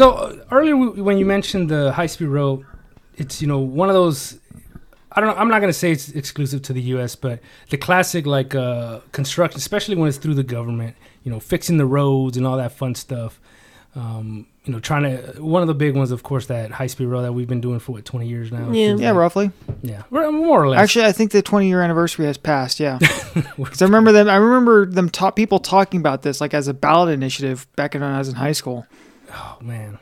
So uh, earlier w- when you mentioned the high speed rail, it's you know one of those. I don't know. I'm not gonna say it's exclusive to the U.S., but the classic like uh, construction, especially when it's through the government, you know, fixing the roads and all that fun stuff. Um, you know, trying to one of the big ones, of course, that high speed rail that we've been doing for what 20 years now. Yeah. Yeah, like- roughly. yeah, Well, more or less. Actually, I think the 20 year anniversary has passed. Yeah, because I remember them. I remember them ta- people talking about this like as a ballot initiative back when I was in high school. Oh man,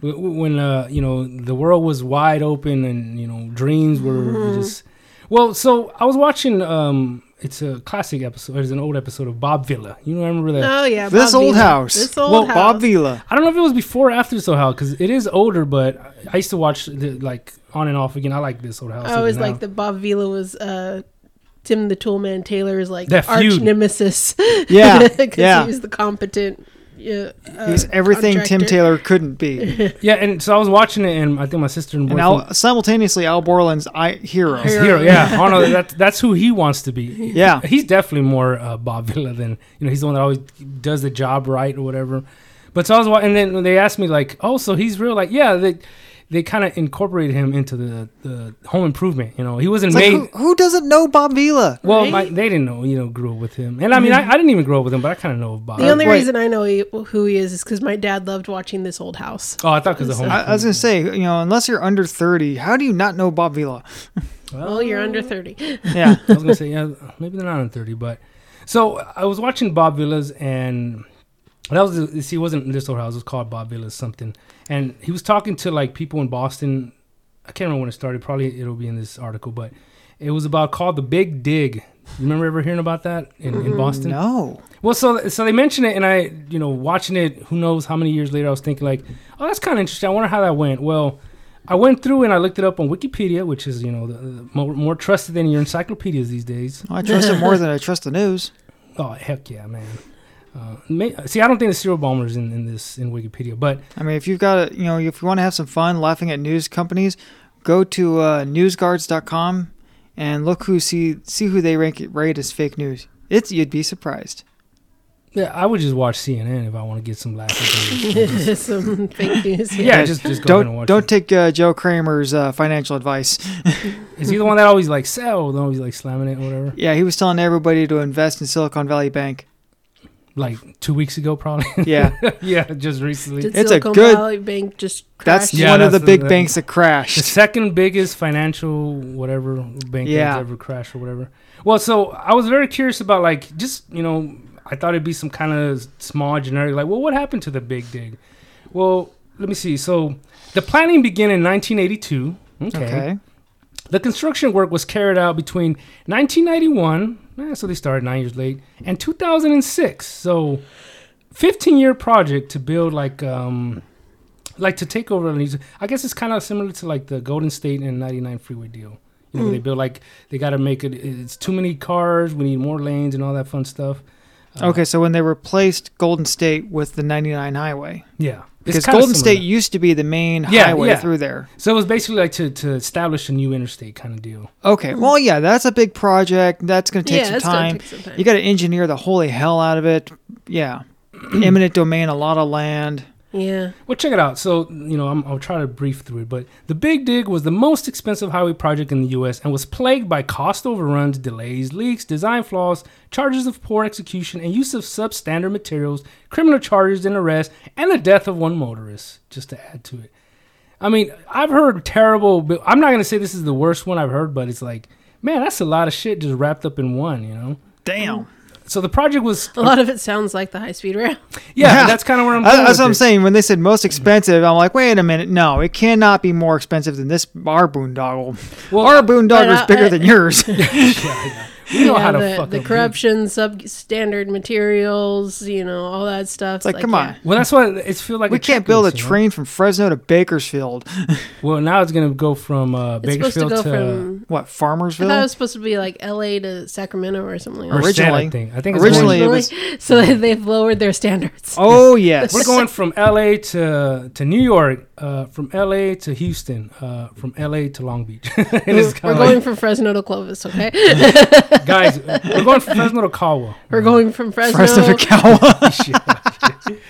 W- w- when uh, you know the world was wide open and you know dreams were Mm-hmm. just well. So I was watching. Um, it's a classic episode. It's an old episode of Bob Vila. You know, I remember that? Oh yeah, This Bob old Vila. house. This old well, house. Bob Vila. I don't know if it was before or after this old house because it is older, but I used to watch the, like on and off again. I like this old house. I always like that Bob Vila was uh, Tim the Toolman Taylor's like That arch feud. nemesis. Yeah, because yeah. he was the competent. Yeah, uh, He's everything Tim. Taylor couldn't be, Yeah, and so I was watching it, and I think my sister and, and Al, simultaneously Al Borland's I, hero. Hero. hero. Yeah, oh no, that, that's who he wants to be. Yeah, he's definitely more uh, Bob Vila than you know. He's the one that always does the job right or whatever. But so I was, wa- and then they asked me like, oh, so he's real? Like, yeah, they they kind of incorporated him into the the Home Improvement. You know, he wasn't It's like, made. who, who doesn't know Bob Vila? well, Right? my, they didn't know. You know, grew up with him, and I mm-hmm. mean, I, I didn't even grow up with him, but I kind of know Bob. The only Wait. reason I know he, who he is is because my dad loved watching this old house. oh, I thought because of Home. I, I was gonna say, you know, unless you're under 30, how do you not know Bob Vila? Well, you're under thirty. Yeah, I was gonna say yeah, maybe they're not under thirty, but so I was watching Bob Vila's and that was the- see wasn't this old house. It was called Bob Vila's something, and he was talking to like people in Boston. I can't remember when it started. Probably it'll be in this article, but it was about called the Big Dig. You remember ever hearing about that in, in Boston? no. Well, so so they mentioned it, and I, you know, watching it, who knows how many years later, I was thinking like, oh, that's kind of interesting. I wonder how that went. Well, I went through and I looked it up on Wikipedia, which is you know the, the more, more trusted than your encyclopedias these days. I trust it more than I trust the news. Oh heck yeah, man. Uh, may, see, I don't think the serial bombers in, in this in Wikipedia, but I mean, if you've got a, you know, if you want to have some fun laughing at news companies, go to uh, newsguards.com and look who see see who they rank it rate as fake news. It's you'd be surprised. yeah, I would just watch CNN if I want to get some laughs. Some fake news. yeah, Yeah, just just go ahead and Don't watch. don't it. take uh, Joe Cramer's uh, financial advice. Is he the one that always like sell, always like slamming it or whatever? Yeah, he was telling everybody to invest in Silicon Valley Bank. Like two weeks ago, probably. Yeah, yeah, just recently. Did It's a Silicon good- Valley Bank just that's? Yeah, one of the that's big the- banks that crashed. the second biggest financial whatever bank Yeah. that's ever crashed or whatever. Well, so I was very curious about like just you know I thought it'd be some kind of small generic like well what happened to the big dig? Well, let me see. So the planning began in 1982. Okay. Okay. The construction work was carried out between 1991, eh, so they started nine years late, and 2006. So 15 year project to build like um like to take over i guess it's kind of similar to like the golden state and 99 freeway deal. You know where they build like they got to make it it's too many cars we need more lanes and all that fun stuff. Uh, Okay, so when they replaced Golden State with the 99 highway, yeah because Golden similar. State used to be the main Yeah, highway yeah. through there. so it was basically like to, to establish a new interstate kind of deal Okay, well, yeah, that's a big project. That's going to take yeah, some gonna time. take some time. You got to engineer the holy hell out of it. Yeah, eminent domain, a lot of land. Yeah, Well, check it out. So, you know, I'm, I'll try to brief through it. But the Big Dig was the most expensive highway project in the U.S. and was plagued by cost overruns, delays, leaks, design flaws, charges of poor execution, and use of substandard materials, criminal charges and arrests, and the death of one motorist, just to add to it. I mean, I've heard terrible. but I'm not going to say this is the worst one I've heard, but it's like, man, that's a lot of shit just wrapped up in one, you know? Damn. So the project was, a lot of it sounds like the high speed rail. yeah, Yeah. that's kind of where I'm That- going That's with what I'm it. saying. When they said most expensive, I'm like, wait a minute. No, it cannot be more expensive than this our boondoggle. Well, our boondoggle but is bigger I- than yours. We know yeah, how to the, fuck the up corruption, substandard materials, you know, all that stuff. It's like, come on. Well, that's why it's feel like we a can't build a checklist, you know? train from Fresno to Bakersfield. Well, now it's gonna go from uh, It's supposed to Bakersfield go to, from. What I thought it was supposed to be like L.A. to Sacramento or something. or Like San, I originally- think. I think it's originally it was- so they- they've lowered their standards. Oh yes. we're going from L.A. to to New York, uh, from L.A. to Houston, uh, from L.A. to Long Beach. We're, it's we're kind going of from Fresno to Clovis, okay? Like, guys, we're going from Fresno to Caldwell. We're going from Fresno. Fresno to Kawa.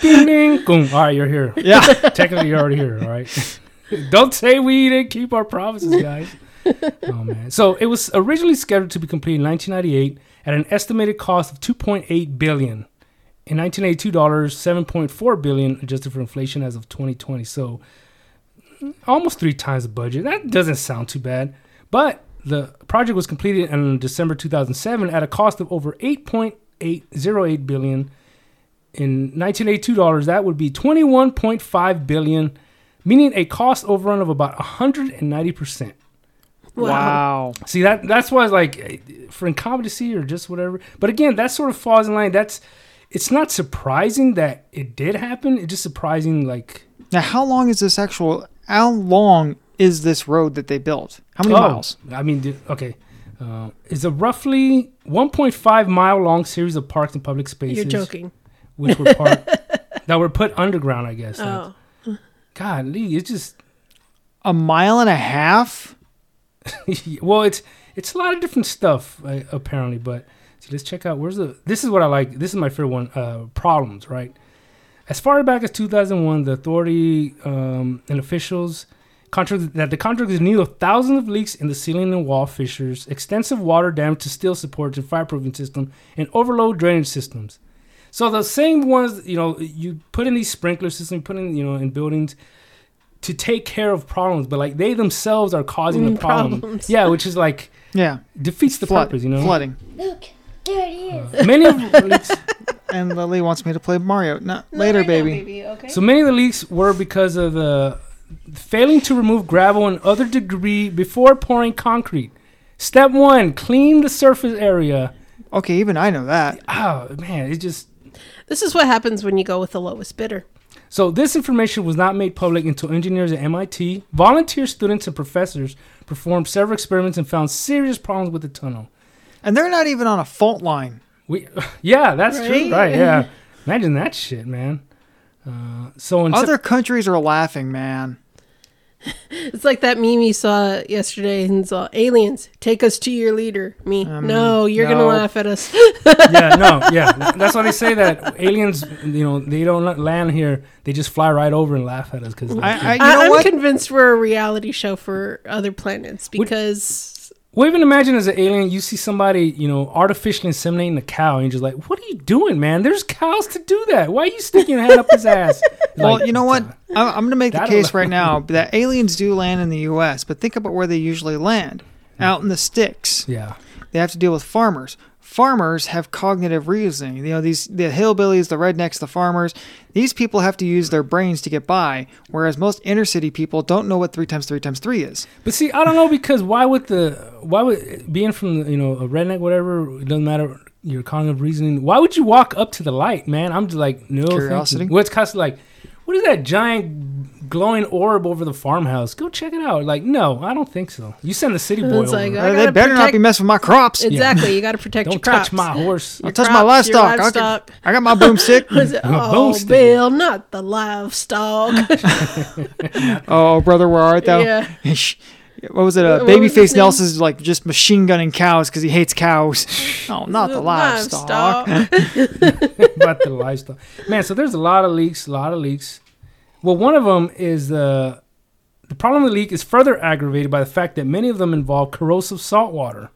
ding ding, boom. All right, you're here. Yeah. Technically, you're already here. All right. Don't say we didn't keep our promises, guys. oh man. So it was originally scheduled to be completed in 1998 at an estimated cost of 2.8 billion. In 1982 dollars, 7.4 billion adjusted for inflation as of 2020. So almost three times the budget. That doesn't sound too bad. But the project was completed in December 2007 at a cost of over 8.808 billion. In 1982 dollars, that would be 21.5 billion, meaning a cost overrun of about 190 percent. Wow. See that that's why it's like for incompetency or just whatever. But again, that sort of falls in line. That's it's not surprising that it did happen. It's just surprising like Now, how long is this actual? How long is this road that they built? How many Oh, miles? I mean, okay. Uh, it's a roughly 1.5 mile long series of parks and public spaces. You're joking. Which were part that were put underground, I guess. Like, Oh, God, Lee, it's just A mile and a half? well, it's it's a lot of different stuff uh, apparently. But see, let's check out where's the. This is what I like. This is my favorite one. Uh, problems, right? As far back as 2001, the authority um, and officials contracted that the contractors knew of thousands of leaks in the ceiling and wall fissures, extensive water damage to steel supports and fireproofing system, and overload drainage systems. So the same ones, you know, you put in these sprinkler systems, you put in, you know, in buildings to take care of problems, but like they themselves are causing the Mm, problem. problems. Yeah, which is like Yeah. defeats the Flood, purpose, you know. Flooding. Look, there it is. Uh, many of leaks, And Lily wants me to play Mario. No, later, baby. okay. so many of the leaks were because of the failing to remove gravel and other debris before pouring concrete. Step one: clean the surface area. Okay, even I know that. Oh man, it just This is what happens when you go with the lowest bidder. So this information was not made public until engineers at MIT, volunteer students, and professors performed several experiments and found serious problems with the tunnel. And they're not even on a fault line. We, yeah, that's true, Right? right? Yeah, imagine that shit, man. Uh, so in Sep- Other countries are laughing, man. It's like that meme you saw yesterday and saw aliens take us to your leader. Me, Um, no, you're no. gonna laugh at us. yeah, no, yeah, that's why they say that aliens, you know, they don't land here; they just fly right over and laugh at us because I, I, you know I'm what? convinced we're a reality show for other planets because Well, even imagine as an alien, you see somebody, you know, artificially inseminating a cow, and you're just like, "What are you doing, man? There's cows to do that. Why are you sticking your hand up his ass?" well, Like, you know what? I'm, I'm going to make the case right now that aliens do land in the U.S., but think about where they usually land. Hmm. Out in the sticks. Yeah, They have to deal with farmers. Farmers have cognitive reasoning. You know, these the hillbillies, the rednecks, the farmers. These people have to use their brains to get by, whereas most inner city people don't know what three times three times three is. but see, I don't know because why would the why would being from you know a redneck whatever it doesn't matter your cognitive reasoning. Why would you walk up to the light, man? I'm just like no. Curiosity? What's kind of like, what is that giant glowing orb over the farmhouse? Go check it out. Like, no, I don't think so. You send the city boy It's over. like, I they gotta better not protect- be messing with my crops. exactly. You got to protect don't your crops. touch my horse. I'll Your touch my crops, your livestock. I, can, livestock. I got my boomstick. Was it, I'm oh, boomstick. Bill, not the livestock. oh, brother, where art thou? yeah. Shh. what was it? Uh, What was his Babyface name? Nelson's like just machine gunning cows because he hates cows. Oh, not the livestock. about the livestock. Man, so there's a lot of leaks, a lot of leaks. Well, one of them is the the problem with the leak is further aggravated by the fact that many of them involve corrosive salt water.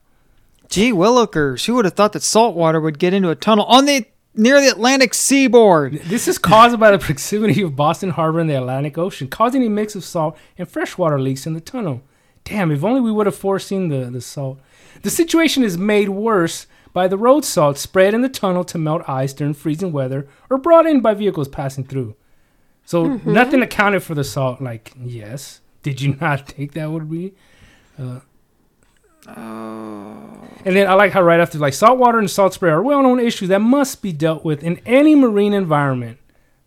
Gee willikers, who would have thought that salt water would get into a tunnel on the near the Atlantic seaboard? This is caused by the proximity of Boston Harbor and the Atlantic Ocean, causing a mix of salt and freshwater leaks in the tunnel. Damn, if only we would have foreseen the, the salt. The situation is made worse by the road salt spread in the tunnel to melt ice during freezing weather or brought in by vehicles passing through. So nothing accounted for the salt. Like, yes, did you not think that would be? Uh, and then I like how right after, like, salt water and salt spray are well known issues that must be dealt with in any marine environment.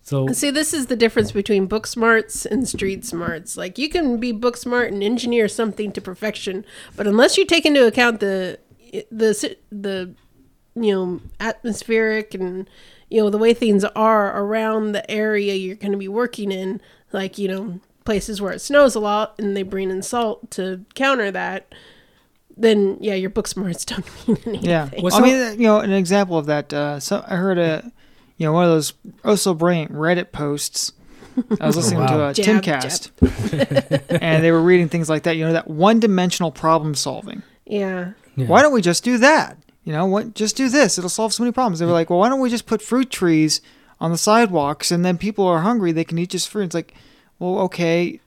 So See, this is the difference between book smarts and street smarts. Like you can be book smart and engineer something to perfection, but unless you take into account the the the you know atmospheric and you know the way things are around the area you're going to be working in, like you know places where it snows a lot and they bring in salt to counter that, then yeah, your book smarts don't mean anything. Yeah. Well, I mean, you know, an example of that. Uh, so I heard a, you know, one of those oh so brilliant Reddit posts. I was listening to Wow. a Jab, Timcast, and they were reading things like that. You know, that one-dimensional problem solving. Yeah. Yeah. Why don't we just do that? You know, what? Just do this. It'll solve so many problems. They were like, well, why don't we just put fruit trees on the sidewalks, and then people are hungry, they can eat just fruit. It's like, well, okay,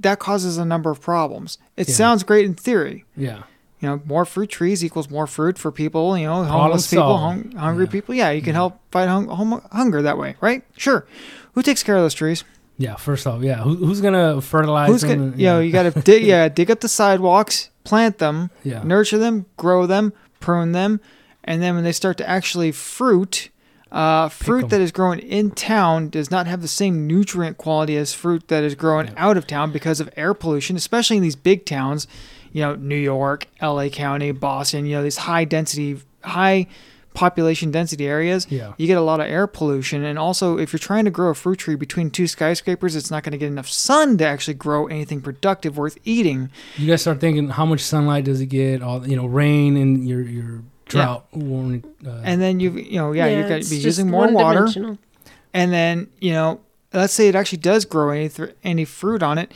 that causes a number of problems. It Yeah. sounds great in theory. Yeah. You know, more fruit trees equals more fruit for people. You know, homeless people, hung, hungry Yeah. people. Yeah, you can help fight hung, hunger that way, right? Sure. Who takes care of those trees? Yeah. First off, yeah. Who, who's gonna fertilize Who's them? gonna? You know, you got to dig. Yeah, dig up the sidewalks, plant them, yeah. nurture them, grow them, prune them, and then when they start to actually fruit, uh, fruit that is grown in town does not have the same nutrient quality as fruit that is grown out of town because of air pollution, especially in these big towns, you know, New York, L.A. County, Boston, you know, these high density, high population density areas. Yeah. You get a lot of air pollution, and also if you're trying to grow a fruit tree between two skyscrapers, it's not going to get enough sun to actually grow anything productive worth eating. You guys start thinking, how much sunlight does it get? All you know, rain and your your drought warning. Uh, And then you, you know, yeah, you're going to be using more water. and then you know let's say it actually does grow any th- any fruit on it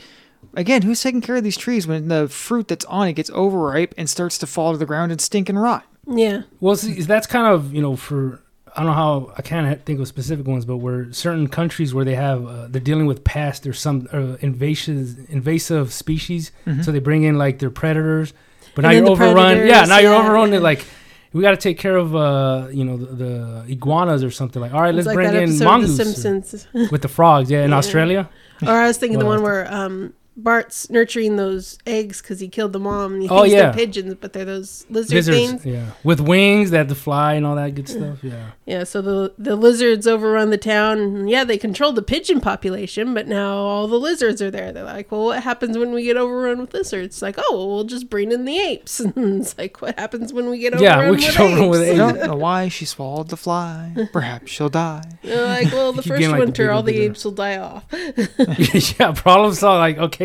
again who's taking care of these trees when the fruit that's on it gets overripe and starts to fall to the ground and stink and rot Yeah. Well, see, that's kind of you know for I don't know how I can't think of specific ones, but where certain countries where they have uh, they're dealing with pests or some uh, invasive invasive species, so they bring in like their predators. But Mm-hmm. And now you're overrun. Yeah, predators, now you're yeah, overrun. yeah. Like we got to take care of uh you know the, the iguanas or something. Like all right, let's like bring that in episode of The mongoose Simpsons. with the frogs. Yeah, in Yeah. Australia. or I was thinking the one where um, Bart's nurturing those eggs because he killed the mom. And he Oh, thinks yeah. they're pigeons, but they're those lizard Lizards, things. yeah, with wings that have to fly and all that good stuff. Yeah, Yeah, so the the lizards overrun the town. Yeah, they control the pigeon population, but now all the lizards are there. They're like, well, what happens when we get overrun with lizards? It's like, oh, well, we'll just bring in the apes. And it's like, what happens when we get overrun Yeah, we with get overrun with apes? i don't know why she swallowed the fly perhaps she'll die They're like, well, the first getting, like, the winter, all the apes will die off. yeah, problem solved. Like, okay,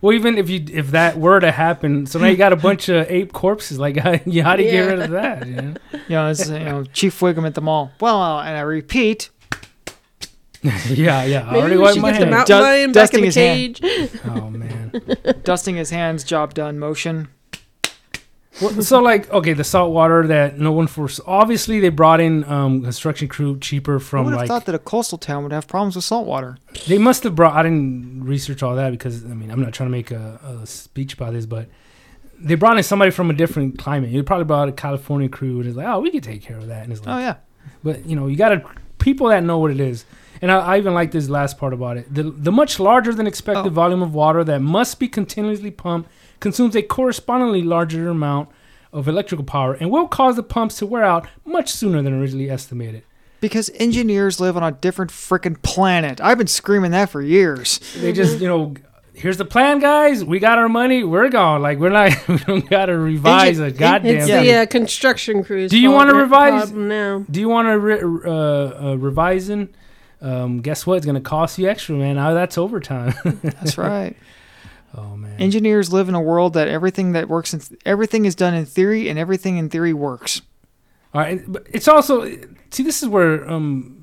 well, even if you if that were to happen, so now you got a bunch of ape corpses. Like, how, you- how do you get rid of that? You know? you know it's you know chief wiggum at the mall well and i repeat yeah, yeah. I Maybe already we wiped my get the hand. mountain Du- lion back dusting in the his hand. cage. Oh man. dusting his hands job done motion Well, so like, okay, the salt water that no one foresaw. Obviously, they brought in um, construction crew cheaper i from would have like thought that a coastal town would have problems with salt water They must have brought. I didn't research all that because I mean I'm not trying to make a, a speech about this, but they brought in somebody from a different climate. You probably brought a California crew, and it's like, oh, we can take care of that. And it's like, oh yeah but you know, you got to people that know what it is. And I, I even like this last part about it. The the much larger than expected Oh. volume of water that must be continuously pumped consumes a correspondingly larger amount of electrical power and will cause the pumps to wear out much sooner than originally estimated. because engineers live on a different freaking planet i've been screaming that for years They just, you know, here's the plan, guys. We got our money. We're gone. Like we're not. We don't got to revise a goddamn. It's Yeah. the uh, construction crews. Do you wanna revise- problem now? Do you want to re- uh, uh, revising? Um, guess what? It's gonna cost you extra, man. Now that's overtime. that's right oh man. Engineers live in a world that everything that works in th- everything is done in theory and everything in theory works All right, but it's also see this is where um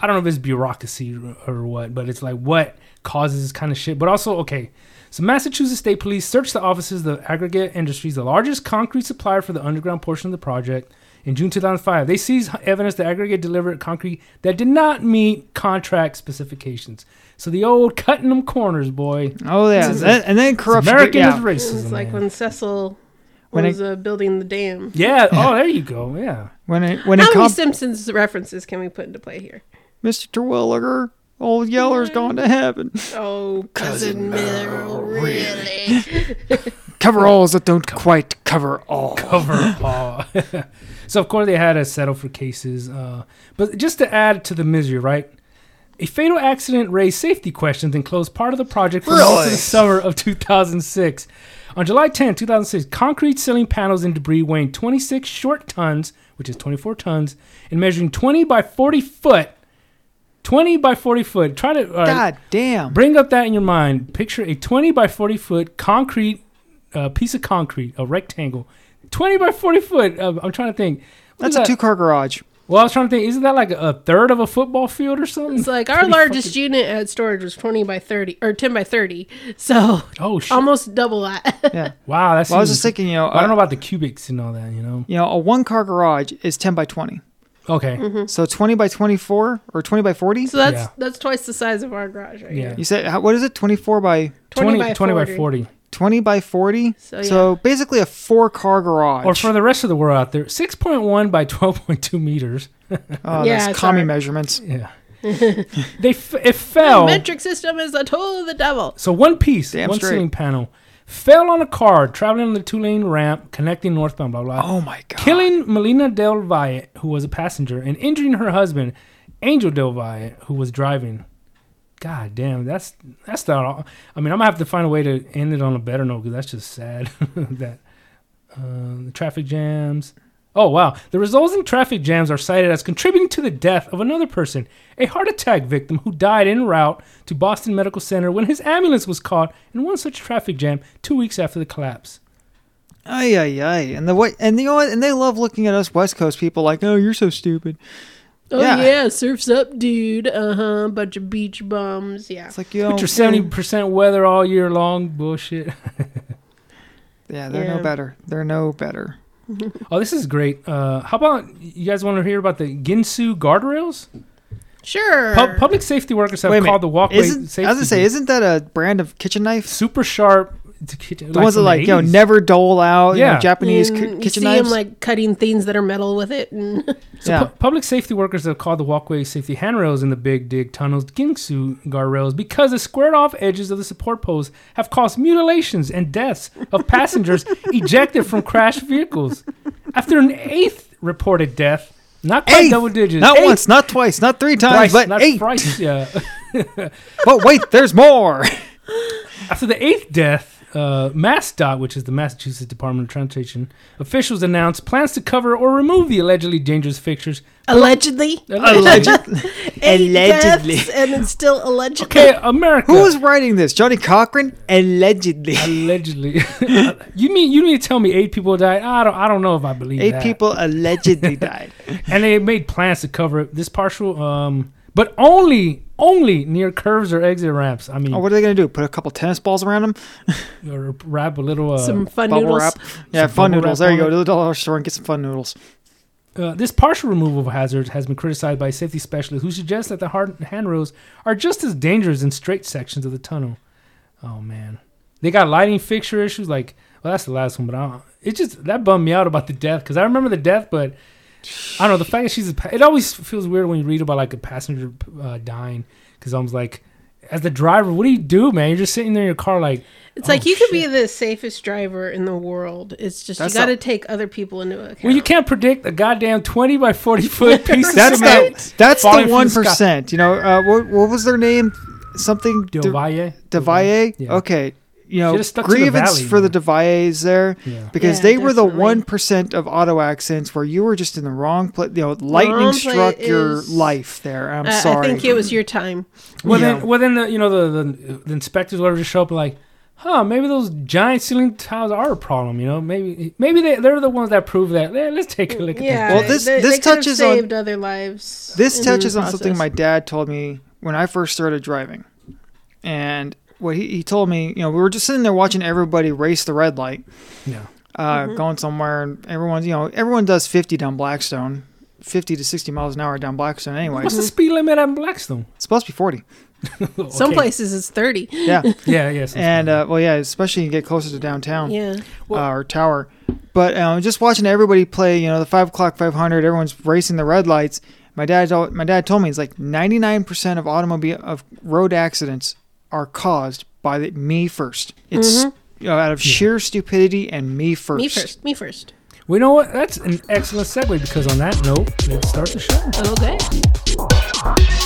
I don't know if it's bureaucracy or, what, but it's like what causes this kind of shit. But also, okay, so Massachusetts State Police searched the offices of the Aggregate Industries, the largest concrete supplier for the underground portion of the project. In June 2005, they seized evidence that Aggregate delivered concrete that did not meet contract specifications. So the old cutting them corners, boy. oh yeah is That- and then corruption American yeah. is racism. It's like man. when Cecil When it- was uh, building the dam. Yeah. Oh, there you go. Yeah. when it when it How many comes Simpsons references can we put into play here? Mr. Terwilliger, old Yeller's gone to heaven. Oh, cousin Merrill, really? Coveralls that don't quite cover all. cover all. so of course they had to settle for cases. Uh, but just to add to the misery, right? A fatal accident raised safety questions and closed part of the project for most of the summer of 2006. On July 10, 2006, concrete ceiling panels and debris weighing 26 short tons, which is 24 tons, and measuring 20 by 40 foot. 20 by 40 foot. Try to uh, God damn. Bring up that in your mind. Picture a 20 by 40 foot concrete uh, piece of concrete, a rectangle. 20 by 40 foot. Uh, I'm trying to think. What That's a that? two car garage. Well, I was trying to think. Isn't that like a third of a football field or something? It's like our Pretty largest fucking- unit at storage was 20 by 30 or 10 by 30. So Oh shit! almost double that. Yeah. wow, that's. Well, I was just thinking, you know, I don't know uh, about the cubics and all that. You know. you know, a one car garage is 10 by 20. Okay. So 20 by 24 or 20 by 40? so that's Yeah. that's twice the size of our garage right Yeah. here. You said, how, what is it? 24 by 20, 20, by 20 by 40. 40. 20 by 40? So, So, basically a four car garage. Or for the rest of the world out there, 6.1 by 12.2 meters. oh, Yeah, that's commie hard. measurements. Yeah. they f- it fell. The metric system is a tool of the devil. So one piece, Damn one straight. ceiling panel, fell on a car traveling on the two-lane ramp connecting northbound. Blah blah. Oh my God. killing Milena Del Valle, who was a passenger, and injuring her husband, Angel Del Valle, who was driving. God damn, that's that's not. All. I mean, I'm gonna have to find a way to end it on a better note because that's just sad. that uh, the traffic jams. Oh wow, the resulting traffic jams are cited as contributing to the death of another person, a heart attack victim who died en route to Boston Medical Center when his ambulance was caught in one such traffic jam two weeks after the collapse. Ay, ay, ay. And the way, and what? And they love looking at us West Coast people like, oh, you're so stupid. Oh Yeah. yeah, surfs up, dude. Uh huh. Bunch of beach bums. Yeah. It's like, you know, Put your seventy percent weather all year long bullshit. yeah, they're Yeah. no better. They're no better. Oh, this is great. Uh, how about you guys want to hear about the Ginsu guardrails? Sure. Pub- public safety workers have Wait called the walkway Isn't, safety. I was gonna say, isn't that a brand of kitchen knife? super sharp. To kitchen, The ones that like, you know, never dole out. You Yeah. know, Japanese And ki- you kitchen see knives. him like cutting things that are metal with it. And So yeah. pu- public safety workers have called the walkway safety handrails in the Big Dig tunnels Ginsu guardrails because the squared off edges of the support posts have caused mutilations and deaths of passengers ejected from crashed vehicles. After an eighth reported death, not quite Eighth! double digits, not eighth once, not twice, not three times, thrice, but not eight. thrice, yeah. but wait, there's more. After the eighth death, uh, MassDOT, which is the Massachusetts Department of Transportation, officials announced plans to cover or remove the allegedly dangerous fixtures. allegedly, Allegedly. Allegedly. deaths, and it's still allegedly. Okay, America. Who was writing this? Johnnie Cochran? Allegedly. allegedly? you mean you need to tell me eight people died? I don't. I don't know if I believe Eight that. people allegedly died. and they made plans to cover this partial, um, but only only near curves or exit ramps. I mean, Oh, what are they gonna do? Put a couple tennis balls around them? or wrap a little. Uh, Some fun noodles. wrap? Yeah, Some fun noodles. wrap There you go. To the dollar store and get some fun noodles. Uh, this partial removal of hazards has been criticized by safety specialists who suggest that the hard handrails are just as dangerous in straight sections of the tunnel. Oh man, they got lighting fixture issues. Like, well, that's the last one, but I don't, it just that bummed me out about the death because I remember the death, but I don't know the fact that she's. A, it always feels weird when you read about like a passenger uh, dying because I was like, as the driver, what do you do, man? You're just sitting there in your car, like. It's oh, like you could be the safest driver in the world. It's just That's you got to take other people into account. Well, you can't predict a goddamn twenty by forty foot piece of That's cement. the that's the one the sky. percent. You know, uh, what what was their name? Something Del De- Valle. Devaye? Yeah. Okay. You know, Should've stuck to the grievance valley, for the man. Devayes there Yeah. because Yeah, they were the one percent of auto accidents where you were just in the wrong place. You know, lightning Wrong struck your is- life there. I'm I- sorry. I think it was your time. Well, Yeah. then, well, then the you know the, the the inspectors whatever just show up and like, huh? Maybe those giant ceiling tiles are a problem. You know, maybe maybe they they're the ones that prove that. Yeah, let's take a mm, look at Yeah. Well, this- they, this they could have touches on- saved other lives. This touches the on something my dad told me when I first started driving. And what he, he told me, you know, we were just sitting there watching everybody race the red light. Yeah. uh, Mm-hmm. going somewhere, and everyone's, you know, everyone does 50 down Blackstone, 50 to 60 miles an hour down Blackstone anyway. What's the speed limit on Blackstone? It's supposed to be 40. Some places it's 30. Yeah. Yeah, yes. and, uh, well, yeah, especially you get closer to downtown Yeah. uh, or tower. But uh, just watching everybody play, you know, the 5 o'clock 500, everyone's racing the red lights. My dad, told, my dad told me it's like 99% of automobile of road accidents are caused by the, me first. It's mm-hmm. you know, out of mm-hmm. sheer stupidity and me first. Me first. Me first. well, you know what? That's an excellent segue because on that note, let's start the show. Okay.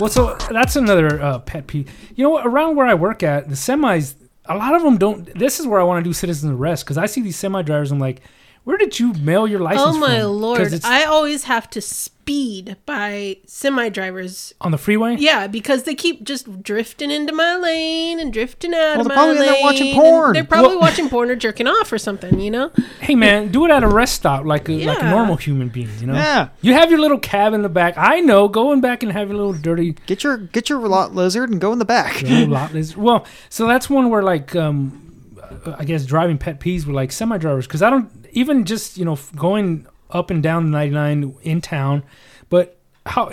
Well, so that's another uh, pet peeve. You know? Around where I work at, the semis, a lot of them don't. This is where I want to do citizen arrest because I see these semi drivers. I'm like, Where did you mail your license? Oh my from? 'Cause lord! it's I always have to speed by semi drivers. on the freeway. Yeah, because they keep just drifting into my lane and drifting out Well, of they're my probably in lane. there watching porn. They're probably Well- watching porn or jerking off or something. You know? Hey man, do it at a rest stop like a, like a normal human being. You know. Yeah. You have your little cab in the back. I know. Go in back and have your little dirty Get your get your lot lizard and go in the back. lot list. Well, so that's one where like um, I guess driving pet peeves were like semi drivers because I don't even just you know going up and down the 99 in town, but how?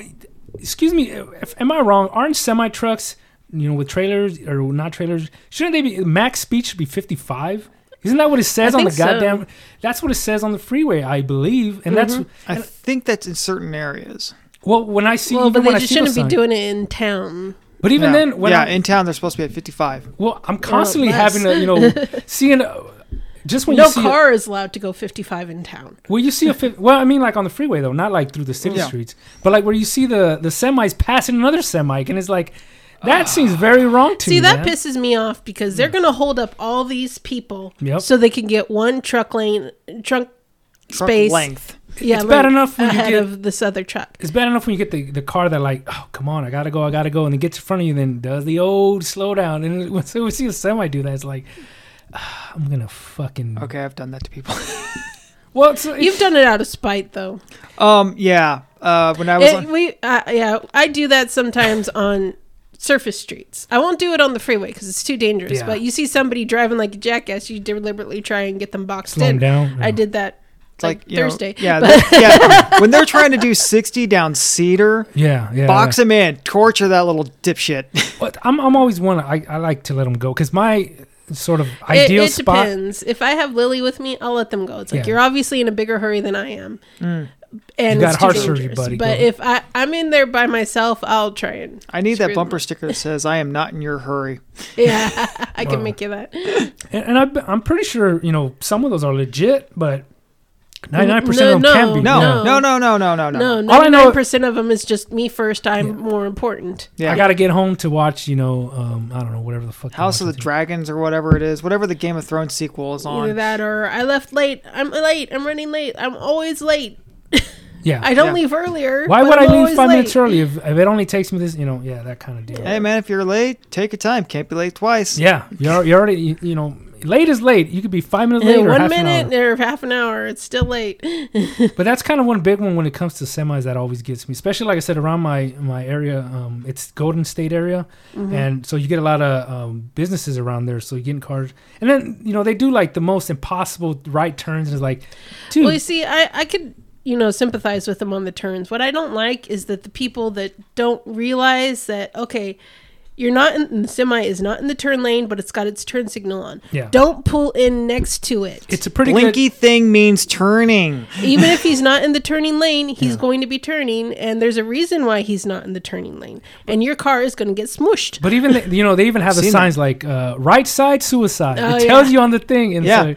Excuse me, if, am I wrong? Aren't semi trucks you know with trailers or not trailers? Shouldn't they be max speed should be 55? Isn't that what it says I on the think so. goddamn? That's what it says on the freeway, I believe, and that's I think that's in certain areas. well when I see. Well, but they just shouldn't be signs- doing it in town. But even yeah. then, when yeah, I'm, in town they're supposed to be at 55. well, I'm constantly less. having to you know seeing. Uh, just when No you see a- car is allowed to go 55 in town. Well, you see a well, I mean, like on the freeway though, not like through the city Yeah. streets, but like where you see the the semis passing another semi, and it's like that ah. seems very wrong to See, me. See, that man. pisses me off because they're going to hold up all these people Yep. so they can get one truck lane, trunk Truck space. length. Yeah, It's bad enough when you ahead get- of this other truck. It's bad enough when you get the, the car that like, oh come on, I gotta go, I gotta go, and it gets in front of you, then does the old slow down, and when so we see a semi do that, it's like, I'm gonna fucking Okay, I've done that to people. Well, it's, it's You've done it out of spite, though. um, yeah. Uh, when I was It, on, we, uh, yeah, I do that sometimes on surface streets. I won't do it on the freeway because it's too dangerous. Yeah. But you see somebody driving like a jackass, you deliberately try and get them boxed slow 'em in. down. I did that like, like, you know, Thursday. yeah, that- yeah. When they're trying to do 60 down Cedar, Yeah, yeah. box him in, torture that little dipshit. But I'm I'm always one. I, I like to let them go because my sort of It, ideal it spot. depends. If I have Lily with me, I'll let them go. It's like Yeah. you're obviously in a bigger hurry than I am, mm. and You got it's too heart surgery, dangerous. buddy. But Go. if I I'm in there by myself, I'll try and I need that Screw bumper them. sticker that says, I am not in your hurry. yeah, I can Wow. make you that. And, and I, I'm pretty sure you know some of those are legit, but 99 percent of them No, can't be. No, No. no, no, no, no, no, no. No, All I ninety know- nine percent of them is just me first. I'm Yeah. more important. Yeah. I got to get home to watch. You know, um, I don't know whatever the fuck. House of the watching. Dragons or whatever it is, whatever the Game of Thrones sequel is on. Either that or I left late. I'm late. I'm running late. I'm always late. Yeah. I don't Yeah. leave earlier. Why would I I'm leave five late. minutes early if, if it only takes me this? You know, yeah, that kind of deal. Hey man, if you're late, take your time. Can't be late twice. Yeah, you're, you're already you, you know late is late. You could be five minutes late or one half an minute or half an hour, it's still late. But that's kind of one big one when it comes to semis that always gets me, especially like I said around my my area. Um, it's Golden State area, Mm-hmm. and so you get a lot of um, businesses around there. So you get in cars, and then you know they do like the most impossible right turns, and it's like, dude, Well, you see, I, I could, you know, sympathize with them on the turns. What I don't like is that the people that don't realize that, okay, you're not in the semi is not in the turn lane, but it's got its turn signal on. Yeah. Don't pull in next to it. it's a pretty Blinky good. thing means turning. Even if he's not in the turning lane, he's Yeah. going to be turning, and there's a reason why he's not in the turning lane, and your car is going to get smushed. But even the, you know they even have the Seen that. signs like uh, right side suicide. Oh, it tells yeah. you on the thing, and Yeah. so,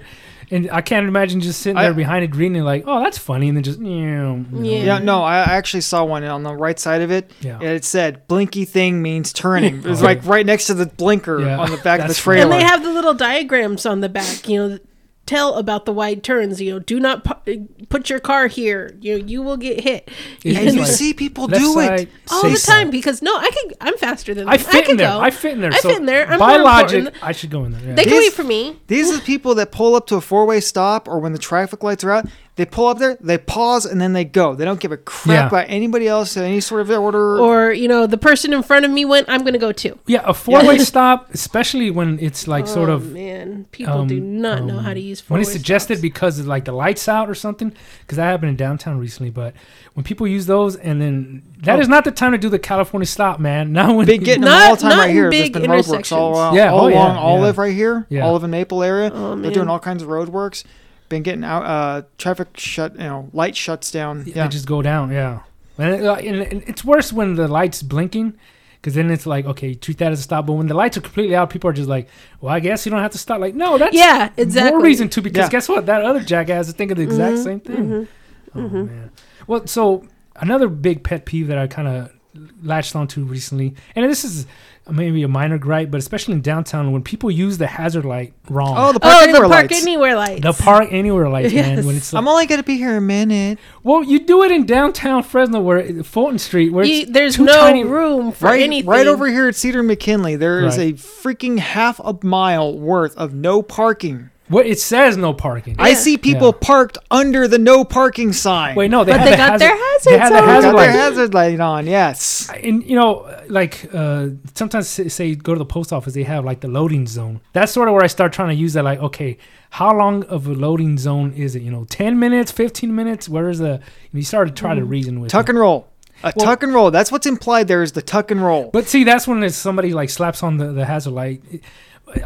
and I can't imagine just sitting I- there behind it reading it like, oh, that's funny, and then just you know. Yeah. Yeah, no, I actually saw one on the right side of it. Yeah. and It said "blinky thing means turning." It was like right next to the blinker Yeah. on the back of the That's trailer. And they have the little diagrams on the back, you know, that tell about the wide turns. You know, do not pu- put your car here. You know, you will get hit. And you like see people do side, it. all the side. time because no, I can. I'm faster than them. I fit can in there. go. I fit in there. I so fit in there. I'm by logic, important. I should go in there. Yeah. They can These- wait for me. These are the people that pull up to a four-way stop, or when the traffic lights are out, they pull up there, they pause, and then they go. They don't give a crap Yeah. about anybody else, any sort of order. Or you know, the person in front of me went. I'm going to go too. yeah, a four-way stop, especially when it's like sort oh, of man, people do um, not know um, how to use. when it's suggested stops. because of like the lights out or something. Because that happened in downtown recently. But when people use those, and then that Oh. is not the time to do the California stop, man. Now when Been getting Not- them all the time right in here. There's big been roadworks all, intersections. around, Yeah, all oh, along yeah. Olive right here, Yeah. Olive and Maple area. Oh, They're doing all kinds of roadworks. Been getting out uh, traffic shut, you know, light shuts down. they Yeah, just go down. Yeah, and, it, uh, and it's worse when the lights blinking. Because then it's like, okay, treat that as a stop. But when the lights are completely out, people are just like, well, I guess you don't have to stop. Like, no, that's Yeah, exactly. more reason to. Because Yeah. guess what? That other jackass is thinking the exact Mhm, same thing. mhm. Oh man. Well, so another big pet peeve that I kind of latched onto recently, and this is maybe a minor gripe, but especially in downtown when people use the hazard light wrong. Oh, the oh, park Oh, anywhere the park lights. anywhere lights. the park anywhere lights, man. When it's I'm only gonna be here a minute. well, you do it in downtown Fresno, where Fulton Street, where You- it's there's too no tiny- room for Right, anything. right over here at Cedar McKinley, there is Right. a freaking half a mile worth of no parking. What it says no parking. I see people Yeah. parked under the no parking sign. Wait, no, they But have they the got hazard, their They hazards have the on. They hazard got their light. hazard light on. Yes. and you know, like uh, sometimes say, say go to the post office, they have like the loading zone. That's sort of where I start trying to use that. Like, okay, how long of a loading zone is it? You know, ten minutes, fifteen minutes. Where is the? You start to try to reason with Tuck it. and roll. A Well- tuck and roll. That's what's implied there is the tuck and roll. But see, that's when it's somebody like slaps on the, the hazard light.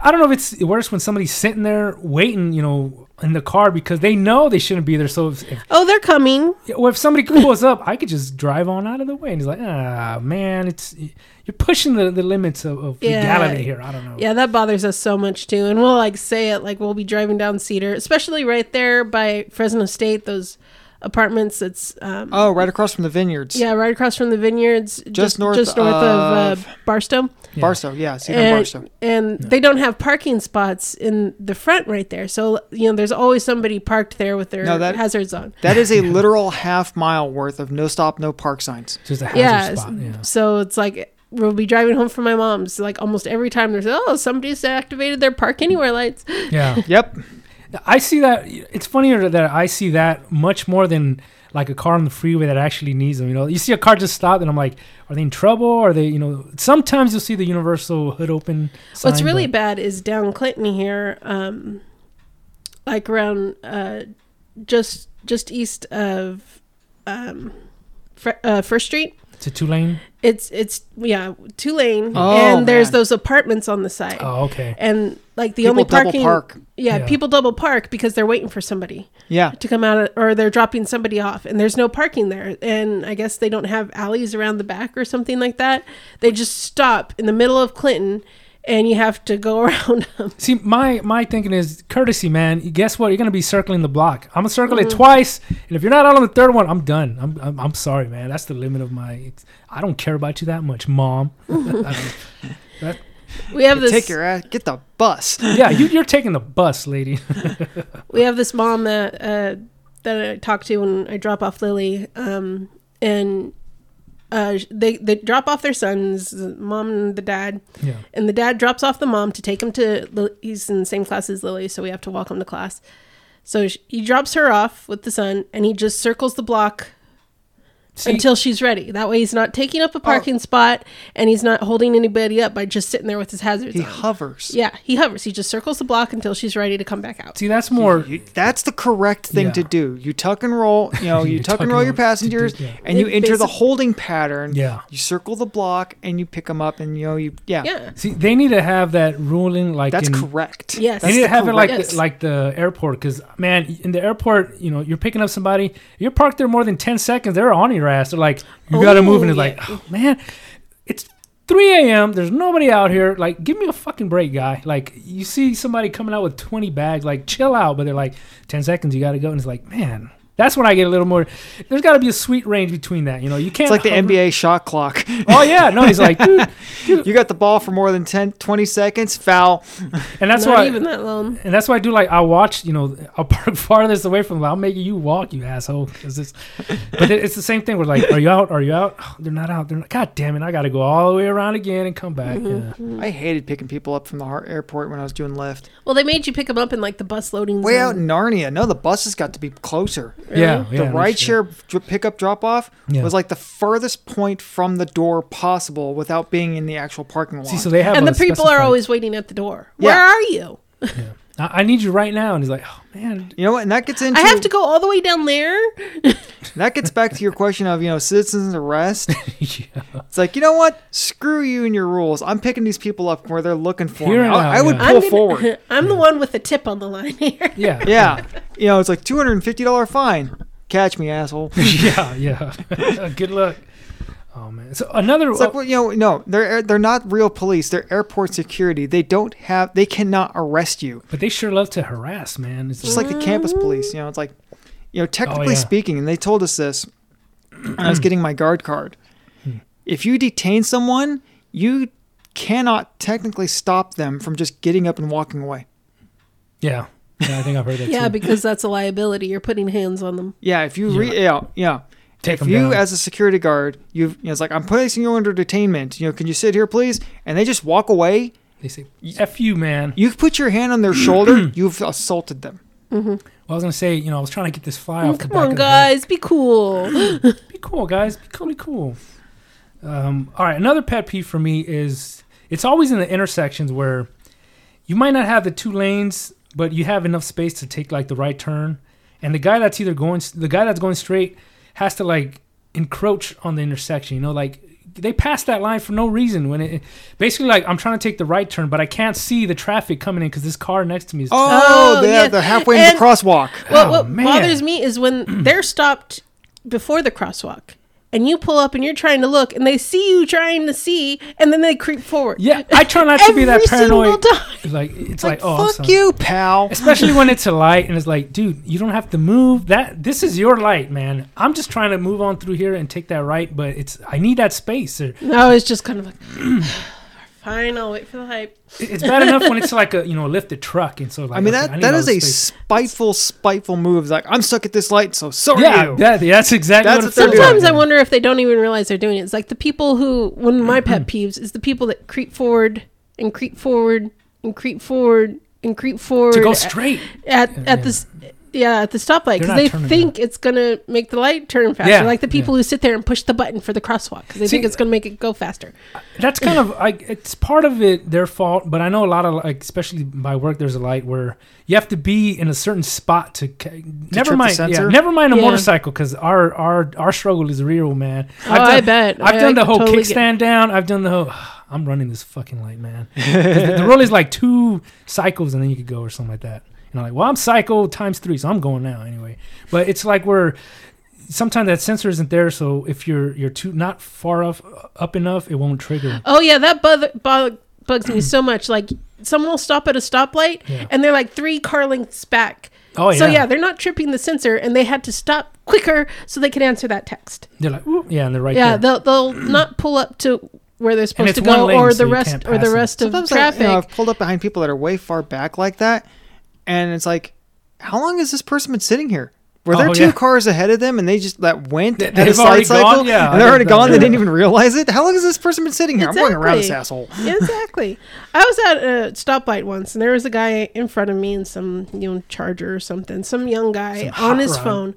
I don't know if it's worse when somebody's sitting there waiting, you know, in the car because they know they shouldn't be there. So if, if, oh, they're coming. or if somebody pulls up, I could just drive on out of the way. And he's like, ah, man, it's you're pushing the, the limits of, of Yeah. legality here. I don't know. Yeah, that bothers us so much too. And we'll like say it like we'll be driving down Cedar, especially right there by Fresno State, those apartments. It's um, oh, right across from the vineyards. yeah, right across from the vineyards, just, north just north of, of- uh, Barstow. Yeah. Barstow. Yeah, Cedar and, Barstow. and they don't have parking spots in the front right there. So you know, there's always somebody parked there with their No, that- hazards on. That is a literal half mile worth of no stop, no park signs. Just a hazard Yeah, spot. Yeah. so it's like we'll be driving home from my mom's. Like almost every time there's oh somebody's activated their park anywhere lights. Yeah. Yep. I see that. It's funnier that I see that much more than like a car on the freeway that actually needs them. You know, you see a car just stop, and I'm like, are they in trouble? Are they, you know? Sometimes you'll see the universal hood open. What's sign, really but- bad is down Clinton here, um, like around uh, just just east of um, Fr- uh, First Street. It's a two lane. It's it's yeah two lane, Oh, and there's man. those apartments on the side, Oh, okay. and like the People only double parking. park. Yeah, Yeah. people double park because they're waiting for somebody Yeah. to come out, or they're dropping somebody off, and there's no parking there. And I guess they don't have alleys around the back or something like that. They just stop in the middle of Clinton, and you have to go around them. See, my my thinking is courtesy, man. Guess what? You're gonna be circling the block. I'm gonna circle Mm-hmm. it twice, and if you're not out on the third one, I'm done. I'm I'm, I'm sorry, man. That's the limit of my. I don't care about you that much, mom. I don't- We have this. Take your ass. Get the bus. yeah, you, you're taking the bus, lady. we have this mom that uh, that I talk to when I drop off Lily, um, and uh, they they drop off their sons, the mom and the dad, yeah. and the dad drops off the mom to take him to. He's in the same class as Lily, so we have to walk him to class. So sh- he drops her off with the son, and he just circles the block See, until she's ready. That way, he's not taking up a parking oh. spot, and he's not holding anybody up by just sitting there with his hazards He on. hovers. Yeah, he hovers. He just circles the block until she's ready to come back out. see, that's more. You, that's the correct thing Yeah. to do. You tuck and roll. You know, you, You tuck and roll your to do- passengers, yeah. and you enter the holding pattern. Yeah. You circle the block, and you pick them up, and you know you. Yeah. Yeah. See, they need to have that ruling like That's in, correct. Yes. They need to the have it like correct- the, like the airport because man, in the airport, you know, you're picking up somebody, you're parked there more than ten seconds, they're on ass. They're like, you oh, got to move, and Oh, it's like, oh, man, it's 3 a.m. There's nobody out here. Like, give me a fucking break, guy. Like, you see somebody coming out with 20 bags, like, chill out, but they're like, 10 seconds, you got to go, and it's like, man. That's when I get a little more. There's got to be a sweet range between that. You know, you can't. It's like the hover- NBA shot clock. Oh yeah, no, he's like, dude, you got the ball for more than 10, 20 seconds, foul. and that's not why. even that long. And that's why I do like I'll watch, you know, I'll park farthest away from them. I'll make you walk, you asshole. 'Cause it's, but it's the same thing. We're like, are you out? Are you out? Oh, they're not out. They're not. God damn it! I got to go all the way around again and come back. Mm-hmm. Yeah. I hated picking people up from the airport when I was doing Lyft. Well, they made you pick them up in like the bus loading Way zone. out in Narnia. No, the buses got to be closer. Yeah, yeah, the no ride share pickup drop off Yeah. was like the furthest point from the door possible without being in the actual parking lot. See, so they have and a the people specified- are always waiting at the door. Yeah. Where are you? I, I need you right now, and he's like, oh man, you know what? And that gets into I have to go all the way down there. that gets back to your question of you know citizens arrest. yeah. It's like you know what? Screw you and your rules. I'm picking these people up where they're looking for Here me. and I, now, I would yeah. pull I'm, gonna- forward. I'm the one with the tip on the line here. yeah, Yeah, you know it's like two hundred and fifty dollar fine. Catch me, asshole. yeah, yeah. Good luck. Oh man. So another. It's like well, you know, no, they're they're not real police. They're airport security. They don't have. They cannot arrest you. but they sure love to harass, man. It's just like the campus police. You know, it's like, you know, technically yeah. speaking, and they told us this when I was getting my guard card. Hmm. If you detain someone, you cannot technically stop them from just getting up and walking away. Yeah. Yeah, I think I've heard that Yeah, too. because that's a liability. You're putting hands on them. Yeah, if you re- yeah, yeah. Take if 'em you down. as a security guard, you've you know, it's like I'm placing you under detainment. You know, can you sit here, please? And they just walk away. They say, F you, man. You put your hand on their shoulder. You've assaulted them. Well, I was going to say, you know, I was trying to get this fly off the Come back on, of the guys, be cool. Be cool, guys. Be cool. Be cool. Um, all right. Another pet peeve for me is it's always in the intersections where you might not have the two lanes, but you have enough space to take like the right turn, and the guy that's either going, the guy that's going straight, has to like encroach on the intersection. You know, like they pass that line for no reason. When it basically like I'm trying to take the right turn, but I can't see the traffic coming in because this car next to me is. Oh, Oh, they yeah. have the halfway in the crosswalk. Well, Oh, what man. bothers me is when they're stopped before the crosswalk, and you pull up and you're trying to look, and they see you trying to see, and then they creep forward. Yeah, I try not to be that paranoid. Like it's Like, like, oh, fuck sorry. you, pal. especially when it's a light and it's like dude you don't have to move that this is your light man i'm just trying to move on through here and take that right but it's i need that space or No, it's just kind of like, fine, I'll wait for the hype. it's bad enough when it's like a you know a lifted truck and so like I mean that need that all is the a space. spiteful, spiteful move. It's like I'm stuck at this light, so so are yeah you. that, that's exactly That's what, what they're doing. Sometimes I wonder if they don't even realize they're doing it. It's like the people who, one of my pet peeves is the people that creep forward and creep forward and creep forward and creep forward to go straight at Yeah. at this yeah at the stoplight because they turning think it's gonna make the light turn faster. Yeah, Like the people who sit there and push the button for the crosswalk because they See- think it's gonna make it go faster. that's kind of like it's part of it their fault but i know a lot of like especially by work there's a light where you have to be in a certain spot to, ca- never trip the mind yeah, never mind a Yeah. motorcycle because our our our struggle is real man Oh, I bet. I've I- done I the whole totally get- kickstand down. I've done the whole. I'm running this fucking light, man. the, the roll is like two cycles, and then you could go or something like that. And I'm like, well, I'm cycle times three, so I'm going now anyway. But it's like we're sometimes that sensor isn't there, so if you're you're too not far off uh, up enough, it won't trigger. Oh yeah, that bug, bug bugs me so much. Like someone will stop at a stoplight Yeah. and they're like three car lengths back. Oh yeah, So yeah, they're not tripping the sensor, and they had to stop quicker so they could answer that text. they're like, Ooh, yeah, and they're right yeah, there. they'll they'll not pull up to where they're supposed to go, lane, or so the you rest, can't or the pass rest of Sometimes I, traffic. you know, I've pulled up behind people that are way far back like that, and it's like, how long has this person been sitting here? Were there Oh, two yeah. cars ahead of them, and they just that went They- at a side cycle, gone? Yeah, and they're already done gone. They didn't even realize it. How long has this person been sitting here? I'm going around this asshole. Exactly. I was at a stoplight once, and there was a guy in front of me in some you know charger or something. Some young guy Some on his rod. phone,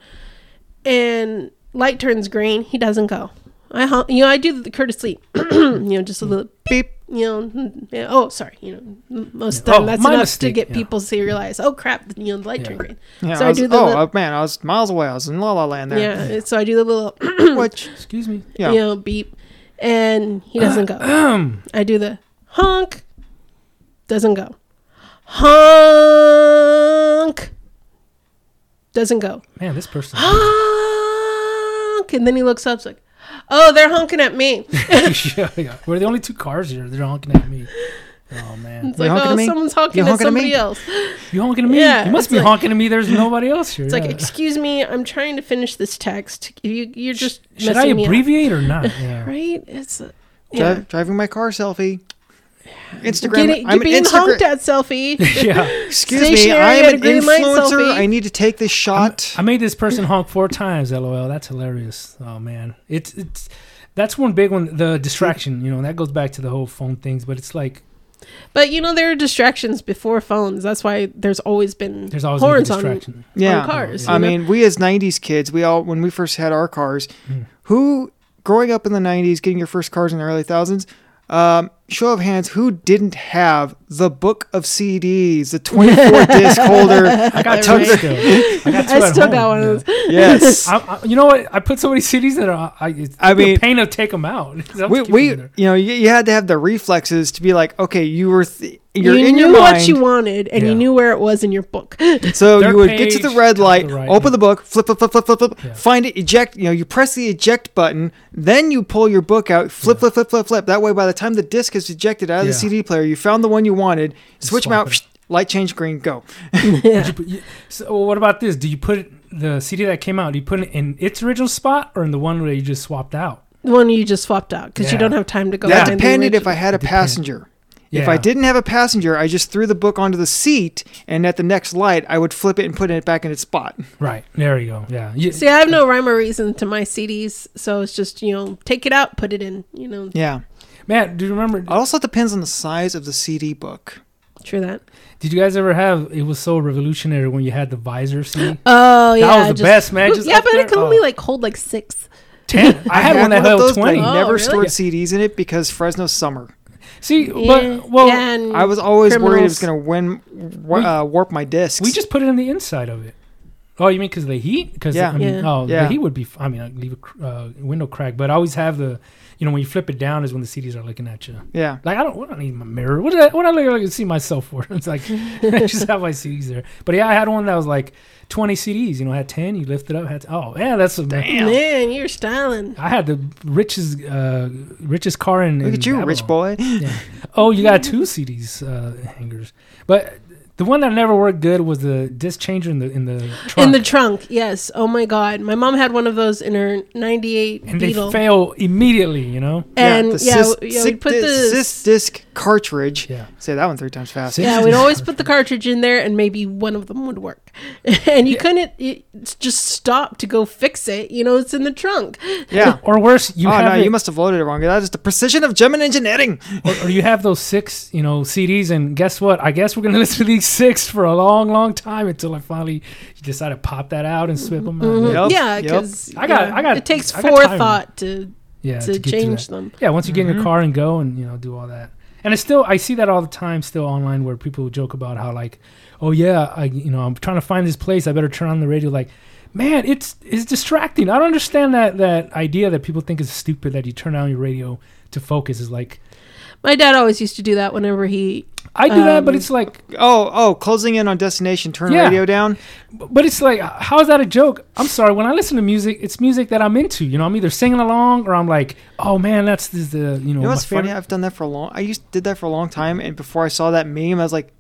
and light turns green. He doesn't go. I you know I do the courtesy, you know, just a little Beep. You know, oh, sorry, you know, most of the Oh, that's enough mistake, to get yeah. people to realize, oh crap, you know, the light turned green. Yeah, so I I, do the oh uh, man, I was miles away. I was in La La Land there. yeah, so I do the little, Which Excuse me. yeah, you know, beep, and he doesn't go. I do the honk, doesn't go. Honk, doesn't go. man, this person. Honk, and then he looks up, it's like, oh, they're honking at me. yeah, yeah. We're the only two cars here. They're honking at me. Oh man, It's like, honking oh, at me? someone's honking You at honking at somebody me? else. you honking at me? Yeah, you must be like- honking at me. There's nobody else here. It's yeah. like, excuse me, I'm trying to finish this text. You, you're just Should I messing me up. abbreviate or not? Yeah. Right? It's a, Dri- yeah. driving my car selfie. Instagram. Getting, I'm an being Instagram. honked at selfie. yeah. Excuse me, I am an influencer. I need to take this shot. I made this person honk four times. LOL. That's hilarious. Oh man, it's it's that's one big one. The distraction. You know, that goes back to the whole phone things. But it's like But you know there are distractions before phones. That's why there's always been there's always gonna be horns on, distraction. yeah, on cars. I know? mean, we as '90s kids, we all when we first had our cars, Hmm. who growing up in the '90s, getting your first cars in the early thousands. Um, show of hands, who didn't have the book of CDs, the 24 disc holder? I got Right. two still. I got two I at still home, got one yeah. of those. Yes. I, I, you know what? I put so many CDs that are, I, I I mean- mean, pain to take them out. We, we them you know, you, you had to have the reflexes to be like, okay, you were, th- you're you in knew your mind. what you wanted and you Yeah. kue where it was in your book. So Their you would get to the red light, the right, open yeah. the book, flip, flip, flip, flip, flip, flip, Yeah. find it, eject. You know, you press the eject button, then you pull your book out, flip, flip, flip, flip, flip. That way, by the time the disc is ejected out of the CD player, you found the one you wanted, switch them out, it. light change green, go. Did you put, you, so what about this? Do you put the CD that came out? Do you put it in its original spot or in the one where you just swapped out? The one you just swapped out because Yeah. you don't have time to go. That find the depended if I had a It depended. passenger. If I didn't have a passenger, I just threw the book onto the seat, and at the next light, I would flip it and put it back in its spot. Right. There you go. Yeah. You- See, I have no rhyme or reason to my CDs, so it's just you know take it out, put it in. You know, Yeah. Man, do you remember? Also, it also depends on the size of the CD book. true that. Did you guys ever have? It was so revolutionary when you had the visor CD. Oh yeah, that was the just- best, man, just yeah, but there. it can only Oh. like hold like six. Ten. I had one that held those, but I twenty. Oh, never really? stored Yeah. CDs in it because Fresno summer. See, Yeah, but well, yeah, I was always worried it was going to win, uh, warp my discs. we just put it in the inside of it. Oh, you mean because the heat? Because Yeah. I mean, Yeah. oh, Yeah. the heat would be. f- I mean, I'd leave a uh, window crack, but I always have the. You know, when you flip it down is when the CDs are looking at you. yeah. Like I don't, I don't need my mirror. What did I, what I look like to see myself for? It's like I just have my CDs there. But yeah, I had one that was like 20 CDs. You know, I had 10. You lift it up. Had oh yeah, that's a Damn. man, you're styling. I had the richest uh, richest car in. Look in at you, rich boy. Yeah. Oh, you got two CDs uh, hangers, but the one that never worked good was the disc changer in the in the trunk. In the trunk, yes. Oh my god, my mom had one of those in her '98 and Beetle, they fail immediately. You know. and the yeah, cis, w- yeah, we'd put di- the cis disc cartridge. Yeah. Say that one three times fast. Cis- yeah, we'd always put the cartridge in there, and maybe one of them would work, and you couldn't it, just stop to go fix it. You know, it's in the trunk. Yeah. Or worse, you oh have no, it, you must have loaded it wrong. That is the precision of German engineering. or, or you have those six, you know, CDs, and guess what? I guess we're gonna listen to these six for a long, long time until I finally decide to pop that out and swip them out. Mhm. Yep, yeah, yep. because I got- I got- it takes I got time. forethought to Yeah, to get change that. them. Yeah, once you get in Mhm. your car and go and you know do all that, and it's still I see that all the time still online where people joke about how like, oh yeah, I you know I'm trying to find this place, I better turn on the radio. Like, man, it's it's distracting. I don't understand that that idea that people think is stupid that you turn on your radio to focus is like. My dad always used to do that whenever he. I do that, but Um, it's like, Oh, oh, closing in on destination, turn Yeah. radio down. but it's like, how is that a joke? I'm sorry. When I listen to music, it's music that I'm into. You know, I'm either singing along or I'm like, oh man, that's this the you know. You know what's funny? favorite- I've done that for a long. I used did that for a long time, and before I saw that meme, I was like,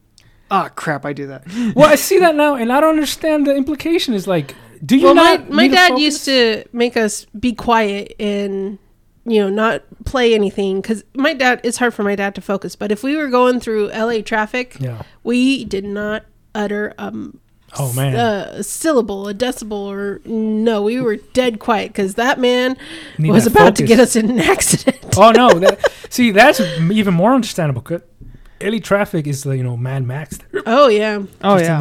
ah, crap, I do that. Well, I see that now, and I don't understand the implication. Is like, do you Well, not? my need to dad focus? used to make us be quiet and you know not play anything because my dad. It's hard for my dad to focus. But if we were going through L.A. traffic, Yeah. we did not utter um Oh man. a syllable, a decibel, or no, we were dead quiet because that man Need was that about to get us in an accident. oh no! That, see, that's even more understandable. 'cause LA traffic is like, you know Mad Max. They're Oh yeah, Oh just yeah.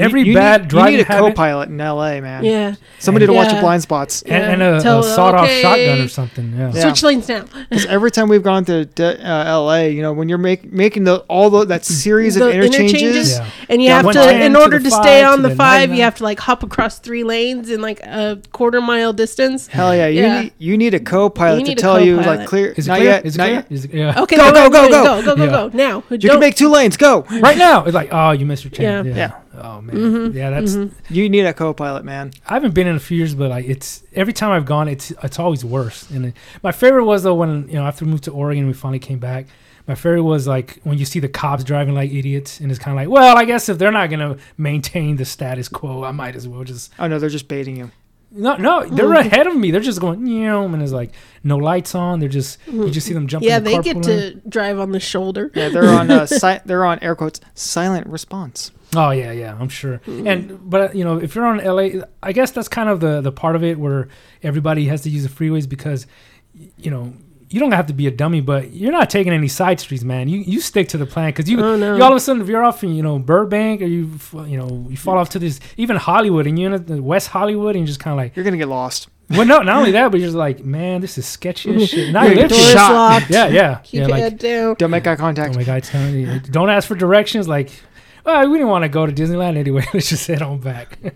In their every You- you bad need, driving You need a habit co-pilot in L.A., man. yeah. Somebody to watch Yeah. your blind spots. and, and a, Tell- a sawed-off okay. shotgun or something. Yeah. Yeah. Switch lanes now. Because every time we've gone to de- uh, L.A., you know, when you're make, making the all the, that series of interchanges, interchanges. Yeah. And you Yeah, have to, in order the to five stay to on the the five, 99. you have to like hop across three lanes in like a quarter mile distance. hell yeah, you Yeah. need you need a co-pilot You to need a tell you like co-pilot. clear. Is it not clear? yet. Is it clear? Is it, yeah. Okay, Go, go, go, go, go, go, go, go, go, Now, You can make two lanes. Go. Right now, it's like, oh, you missed your chance. Yeah. Yeah. Yeah. Oh man. Mhm, Yeah, that's. mhm. You need a co-pilot, man. I haven't been in a few years, but like it's every time I've gone, it's it's always worse. And it, my favorite was though when you know after we moved to Oregon, we finally came back. My favorite was like when you see the cops driving like idiots, and it's kind of like, well, I guess if they're not gonna maintain the status quo, I might as well just Oh no, they're just baiting you. no, no. They're ahead of me. They're just going, you know, and it's like no lights on. They're just you just see them jumping. Yeah, the they get carpool to drive on the shoulder. Yeah, they're on uh, si- they're on air quotes silent response. Oh yeah, yeah, I'm sure. And hmm. but you know, if you're on LA, I guess that's kind of the the part of it where everybody has to use the freeways because you know you don't have to be a dummy, but you're not taking any side streets, man. You you stick to the plan because you, Oh, no. you all of a sudden if you're off in you know Burbank or you you know you fall off to this even Hollywood and you're in West Hollywood and you're just kind of like You're gonna get lost. well no not only that but you're just like man this is sketchy as shit. And I You're live gonna here. get Doors shot. locked. Yeah, yeah, Keep yeah. your Like down. Don't make eye contact. Oh my god, telling you, don't ask for directions. Like, well, we didn't want to go to Disneyland anyway. Let's just head on back.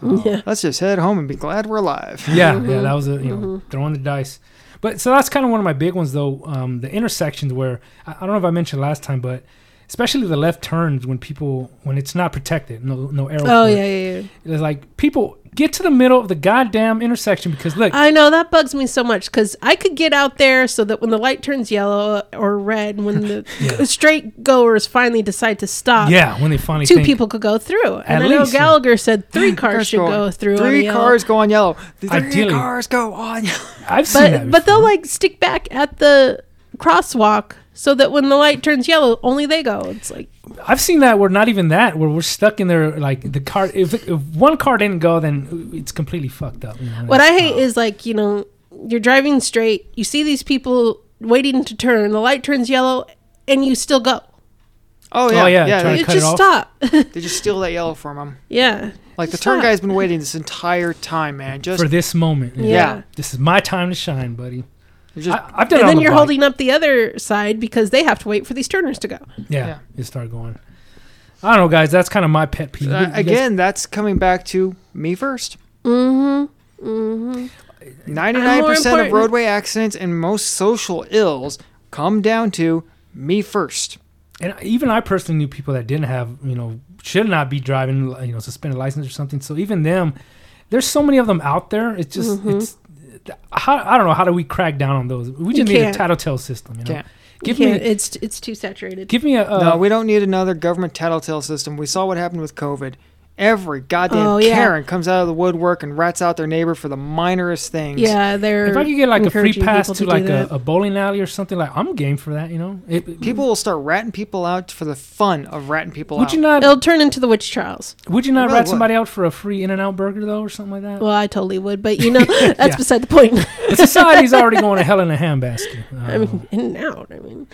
Yeah. Let's just head home and be glad we're alive. yeah, Mm-hmm. yeah, that was a you know throwing the dice. But so that's kind of one of my big ones though. Um, the intersections where I, I don't know if I mentioned last time, but especially the left turns when people when it's not protected, no no arrow. Oh yeah, yeah, yeah. It's like people get to the middle of the goddamn intersection because look, I know that bugs me so much because I could get out there so that when the light turns yellow or red, when the Yeah. straight goers finally decide to stop, yeah, when they finally two think, people could go through. At And I know least, yeah. Gallagher said three cars Cars should go- go through. Three cars go on yellow. Three Ideally. cars go on yellow. I've seen that. but but they'll like stick back at the crosswalk so that when the light turns yellow, only they go. It's like I've seen that where not even that where we're stuck in there like the car. If, if one car didn't go, then it's completely fucked up. You know? what I hate Oh. is like you know you're driving straight, you see these people waiting to turn, the light turns yellow, and you still go. Oh, oh yeah, yeah, yeah. trying they, You just stop. they just steal that yellow from them. yeah. Like the Just turn guy's been waiting this entire time, man. Just, for this moment. Yeah. Yeah. This is my time to shine, buddy. They're just I, I've done And on then the you're bike. holding up the other side because they have to wait for these turners to go. Yeah, Yeah. you start going. I don't know, guys. That's kind of my pet peeve. uh, You guys- again. That's coming back to me first. Mm-hmm. Mm-hmm. Ninety-nine percent of roadway accidents and most social ills come down to me first. and even I personally knew people that didn't have, you know, should not be driving, you know, suspended license or something. So even them, there's so many of them out there. It's just, Mhm. it's, how, I don't know. How do we crack down on those? We just need a can't. tattletale system, you know. Can't. Give You me, can't- it's it's too saturated. give me a. Uh, no, we don't need another government tattletale system. We saw what happened with COVID. Every goddamn Oh, yeah. Karen comes out of the woodwork and rats out their neighbor for the minorest things. yeah, they're. if I could get like a free pass people to like a, a bowling alley or something, like I'm game for that. You know, it, People will start ratting people out for the fun of ratting people Would out. you not? It'll turn into the witch trials. Would you not really rat would. somebody out for a free In-N-Out burger though, or something like that? Well, I totally would, but you know that's Yeah. beside the point. the society's already going to hell in a handbasket. Uh, I mean, in and out. I mean,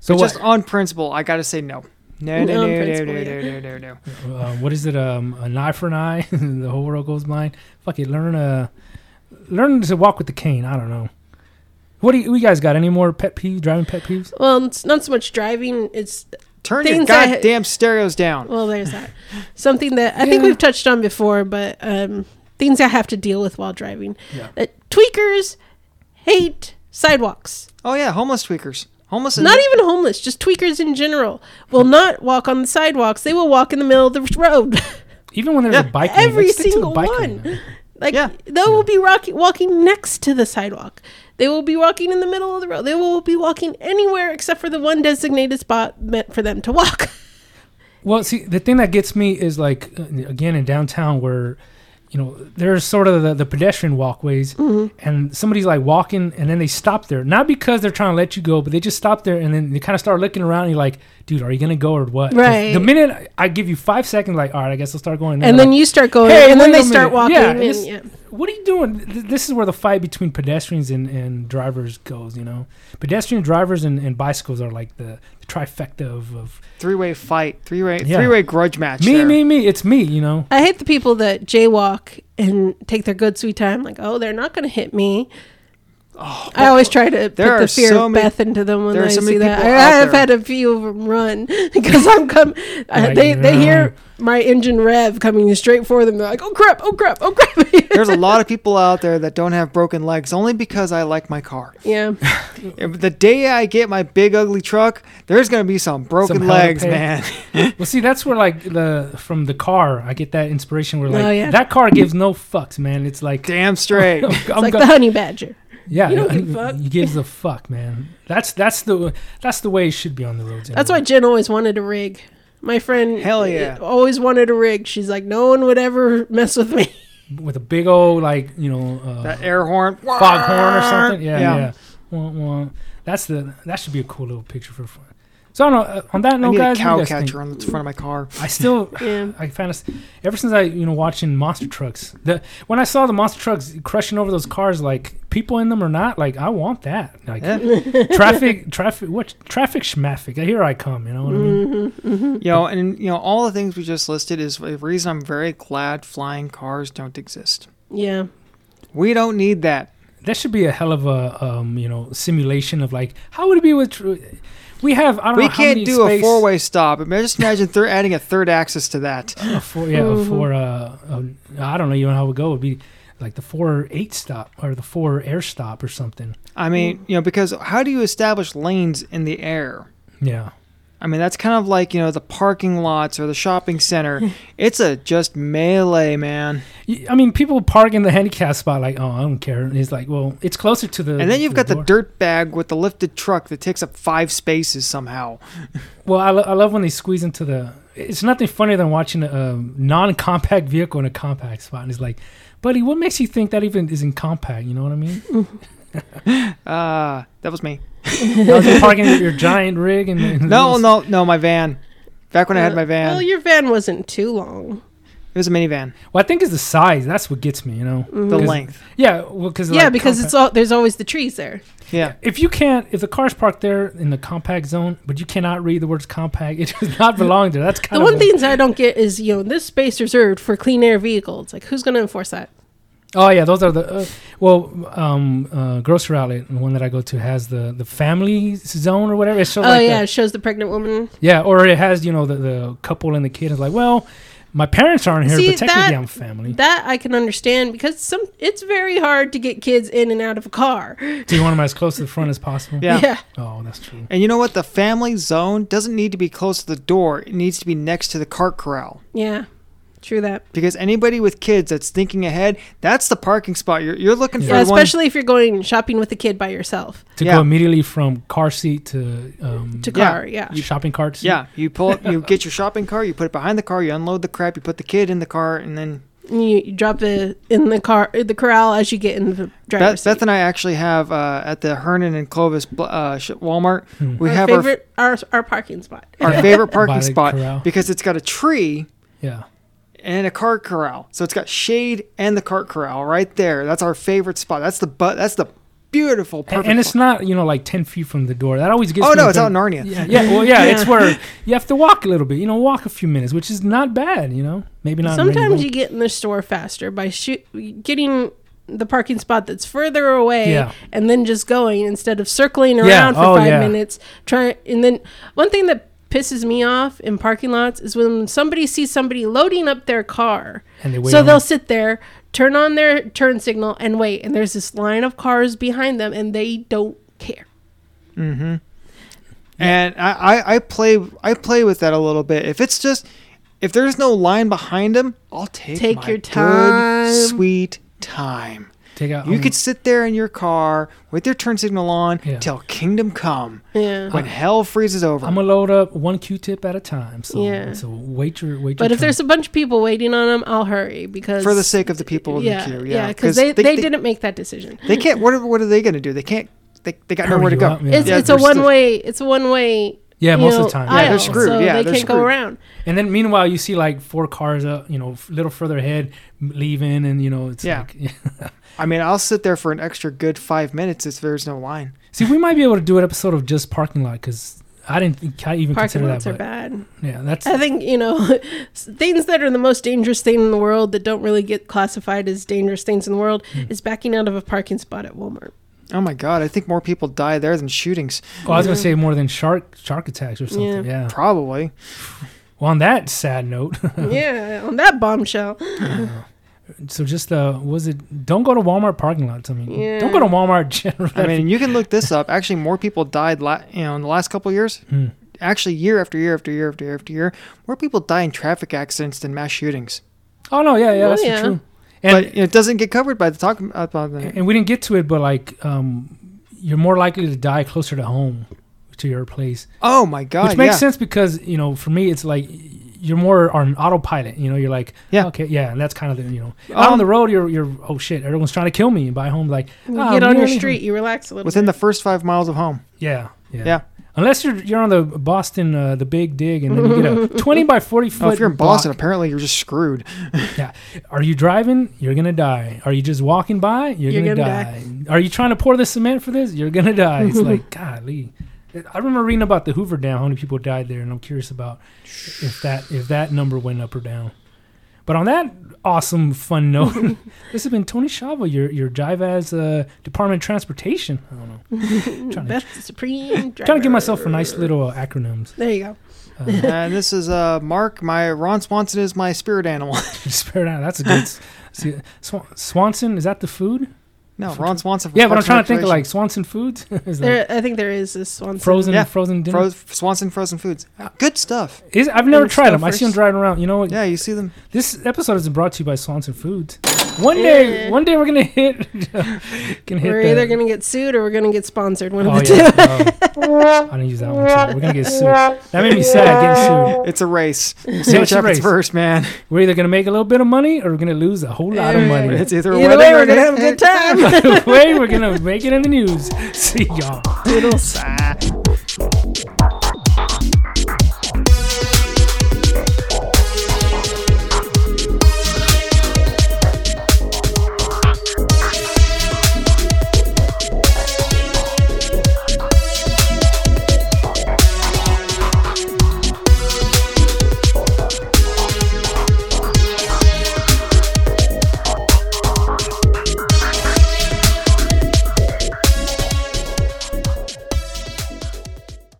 so But just on principle, I got to say no. No, no, no, no, no, no, no, no, no. uh, what is it? Um, an eye for an eye. the whole world goes blind. Fuck it. Learn uh, learn to walk with the cane. I don't know. What do you, we guys got? Any more pet peeves? Driving pet peeves? well, it's not so much driving. It's Turn your Things I- goddamn stereos down. well, there's that. Something that I think we've touched on before, but um, things I have to deal with while driving. Yeah. That tweakers hate sidewalks. Oh yeah, homeless tweakers. Homeless. Not even homeless, just tweakers in general will not walk on the sidewalks. They will walk in the middle of the road. Even when there's Yeah. a bike lane, Every like, stick to the single bike one. lane. Like Yeah. they will be rocking, walking next to the sidewalk. They will be walking in the middle of the road. They will be walking anywhere except for the one designated spot meant for them to walk. Well, see, the thing that gets me is like uh, again in downtown where you know there's sort of the, the pedestrian walkways, Mm-hmm. and somebody's like walking, and then they stop there, not because they're trying to let you go, but they just stop there, and then they kind of start looking around. And you're like, dude, are you gonna go or what? Right. The minute I- I give you five seconds, like, all right, I guess I'll start going. and then you start going, Hey, and then they start walking. Yeah, and, yeah. What are you doing? This is where the fight between pedestrians and, and drivers goes. You know, pedestrian drivers and, and bicycles are like the, the trifecta of, of three-way fight, three-way, Yeah. three-way grudge match. me, there. me, me. It's me. You know. I hate the people that jaywalk and take their good sweet time. Like, oh, they're not going to hit me. Oh, I always try to put the fear so of many- Beth into them when there I so see that. I, people have had a few of them run because I'm come. I, Like, they they hear my engine rev coming straight for them. They're like, oh crap, oh crap, oh crap. There's a lot of people out there that don't have broken legs only because I like my car. yeah, the day I get my big ugly truck, there's gonna be some broken Some legs, man. Well, see, that's where like the from the car, I get that inspiration. Where oh, like Oh, yeah. that car gives no fucks, man. It's like Damn straight. I'm it's go- like the honey badger. Yeah, you don't he- give a fuck. he gives a fuck, man. That's that's the that's the way it should be on the roads. That's why. Jen always wanted a rig. My friend, Hell yeah. always wanted a rig. She's like, no one would ever mess with me. with a big old like you know uh, that air horn. foghorn or something. Yeah, Yeah. yeah. Wah, wah. That's the that should be a cool little picture for fun. So I don't know. Uh, on that I note, need guys, a what cow do you guys think? catcher on the front of my car. I still, Yeah. I found this ever since I, you know, watching monster trucks. The when I saw the monster trucks crushing over those cars, like people in them or not, like I want that. Like Yeah. traffic, traffic, what traffic schmaffic? Here I come. You know what I mean? Mm-hmm. You know, and you know, all the things we just listed is the reason I'm very glad flying cars don't exist. Yeah. We don't need that. That should be a hell of a, um, you know, simulation of like how would it be with. Tr- we have I don't We know can't many do a four-way stop. I mean, just imagine thir- adding a third axis to that. a four, yeah, a four. Uh, uh, I don't know even how it would go. It'd be like the four eight stop or the four air stop or something. I mean, you know, because how do you establish lanes in the air? Yeah. I mean, that's kind of like you know the parking lots or the shopping center. it's a just melee, man. I mean, people park in the handicap spot like, oh, I don't care. And it's like, well, it's closer to the. And then you've got the door. dirt bag with the lifted truck that takes up five spaces somehow. Well, I, lo- I love when they squeeze into the. It's nothing funnier than watching a um, non-compact vehicle in a compact spot, and it's like, buddy, what makes you think that even is in compact? You know what I mean? Uh, that was me. Now you're parking your giant rig and, and No, no, no, my van. Back when I had my van, Well, your van wasn't too long. it was a minivan. Well, I think it's the size. That's what gets me. You know. the length. Yeah, well, because yeah, because it's all there's always the trees there. Yeah. if you can't if the car's parked there in the compact zone, but you cannot read the words compact, it does not belong there. That's kind The of the one thing I don't get is you know this space reserved for clean air vehicles. Like who's going to enforce that? Oh yeah, those are the uh, well, um, uh, grocery outlet, the one that I go to has the the family zone or whatever. It shows Oh like yeah, the- it shows the pregnant woman. yeah, or it has you know the, the couple and the kid is like, well, my parents aren't here, See, but technically that- I'm family. That I can understand because some it's very hard to get kids in and out of a car. Do you want them as close to the front as possible? Yeah. Oh, that's true. And you know what? The family zone doesn't need to be close to the door. It needs to be next to the cart corral. yeah, true that. Because anybody with kids that's thinking ahead, that's the parking spot. You're, you're looking for Yeah, the one. especially if you're going shopping with a kid by yourself To Yeah. go immediately from car seat to um, to car. Yeah, shopping cart seat. Yeah, you pull up, you get your shopping cart, you put it behind the car, you unload the crap, you put the kid in the car, and then you, you drop it in the car, the corral as you get in the driver's Beth, seat. Beth and I actually have uh, at the Herndon and Clovis uh, sh- Walmart. Hmm. We our have favorite our, our parking spot. our, our favorite parking spot corral. because it's got a tree Yeah. And a cart corral. So it's got shade and the cart corral right there. That's our favorite spot. That's the but. That's the beautiful, And, perfect. and it's spot. not, you know, like 10 feet from the door. That always gets Oh me no, it's out in Narnia. Yeah, yeah, well, yeah, it's where you have to walk a little bit, you know, walk a few minutes, which is not bad, you know. Maybe not. Sometimes you get in the store faster by shoot, getting the parking spot that's further away Yeah. and then just going instead of circling around Yeah, for oh, five yeah. minutes. Try and then one thing that pisses me off in parking lots is when somebody sees somebody loading up their car. And they wait so on they'll sit there, turn on their turn signal, and wait. And there's this line of cars behind them, and they don't care. Mm-hmm. And I, I, I play I play with that a little bit. If it's just if there's no line behind them, I'll take Take your good, time. sweet time. Take out. You um, could sit there in your car with your turn signal on Yeah. till kingdom come Yeah. when hell freezes over. I'm gonna load up one Q-tip at a time. So, Yeah. so wait your wait. But your if there's a bunch of people waiting on them, I'll hurry because for the sake of the people in yeah, the queue. yeah, Yeah, because they, they, didn't make that decision. They can't. What are, what are they going to do? They can't. They, they got Hurry nowhere to go. up, yeah. It's Yeah, it's a one way. It's a one way. Yeah, most know, of the time. Yeah, they're screwed. So Yeah, they they're can't go around. And then meanwhile, you see like four cars up, you know, a little further ahead, leaving, and you know, it's Yeah. like. I mean, I'll sit there for an extra good five minutes if there's no line. see, we might be able to do an episode of just parking lot because I didn't think, I even Parking consider lots that. are bad. yeah, that's I think you know things that are the most dangerous thing in the world that don't really get classified as dangerous things in the world Hmm. is backing out of a parking spot at Walmart. Oh my god, I think more people die there than shootings. Oh, I was gonna say more than shark shark attacks or something. Yeah. Probably. Well, on that sad note, yeah, on that bombshell. so just uh, was it? Don't go to Walmart parking lots. I mean, Yeah. don't go to Walmart generally. I mean, you can look this up. Actually, more people died, la- you know, in the last couple of years. Hmm. Actually, year after year after year after year after year, more people die in traffic accidents than mass shootings. oh no, yeah, yeah, Oh, that's yeah. true. But And it doesn't get covered by the talk about the. and we didn't get to it, but like, um, you're more likely to die closer to home, to your place, Oh my god! which makes yeah. sense because you know, for me, it's like you're more on autopilot. You know, you're like, Yeah. okay, yeah, and that's kind of the you know, Um, out on the road, you're you're oh shit, everyone's trying to kill me, and by home, like, You "Ah, get on your really?" street, you relax a little. Within bit. the first five miles of home. Yeah, yeah, Yeah. Unless you're you're on the Boston, uh, the Big Dig, and then you get a twenty by forty foot. Oh, if you're in Boston, block. apparently you're just screwed. yeah. Are you driving? You're gonna die. Are you just walking by? You're, You're gonna, gonna die. Are you trying to pour the cement for this? You're gonna die. It's like golly. I remember reading about the Hoover Dam, how many people died there, and I'm curious about if that if that number went up or down. But on that awesome fun note, this has been Tony Shava, your your Jive as uh, Department of Transportation. I don't know. trying, to, Best Supreme. trying to give myself a nice little uh, acronyms. There you go. Uh, and this is uh, Mark. My Ron Swanson is my spirit animal. spare it out. That's a good. See, Swan, Swanson is that the food? No, Ron Swanson. From Yeah, but I'm trying and to think of like Swanson Foods. Is There, I think there is this one. frozen, Yeah. frozen dinner. Fro- Swanson Frozen Foods. Uh, Good stuff. Is, I've never And tried them. I see them driving around. You know what? Yeah, you see them. This episode is brought to you by Swanson Foods. One day, Yeah. one day we're gonna hit. can hit We're the- either gonna get sued or we're gonna get sponsored. One Oh of the yeah. oh. I didn't use that one. Too. We're gonna get sued. That made me sad getting sued. It's a race. See which it's a happens race. first, man. We're either gonna make a little bit of money or we're gonna lose a whole lot of money. It's either Either wedding way, or we're gonna have a good time. Either way, we're gonna make it in the news. See y'all. Toodles. Ah.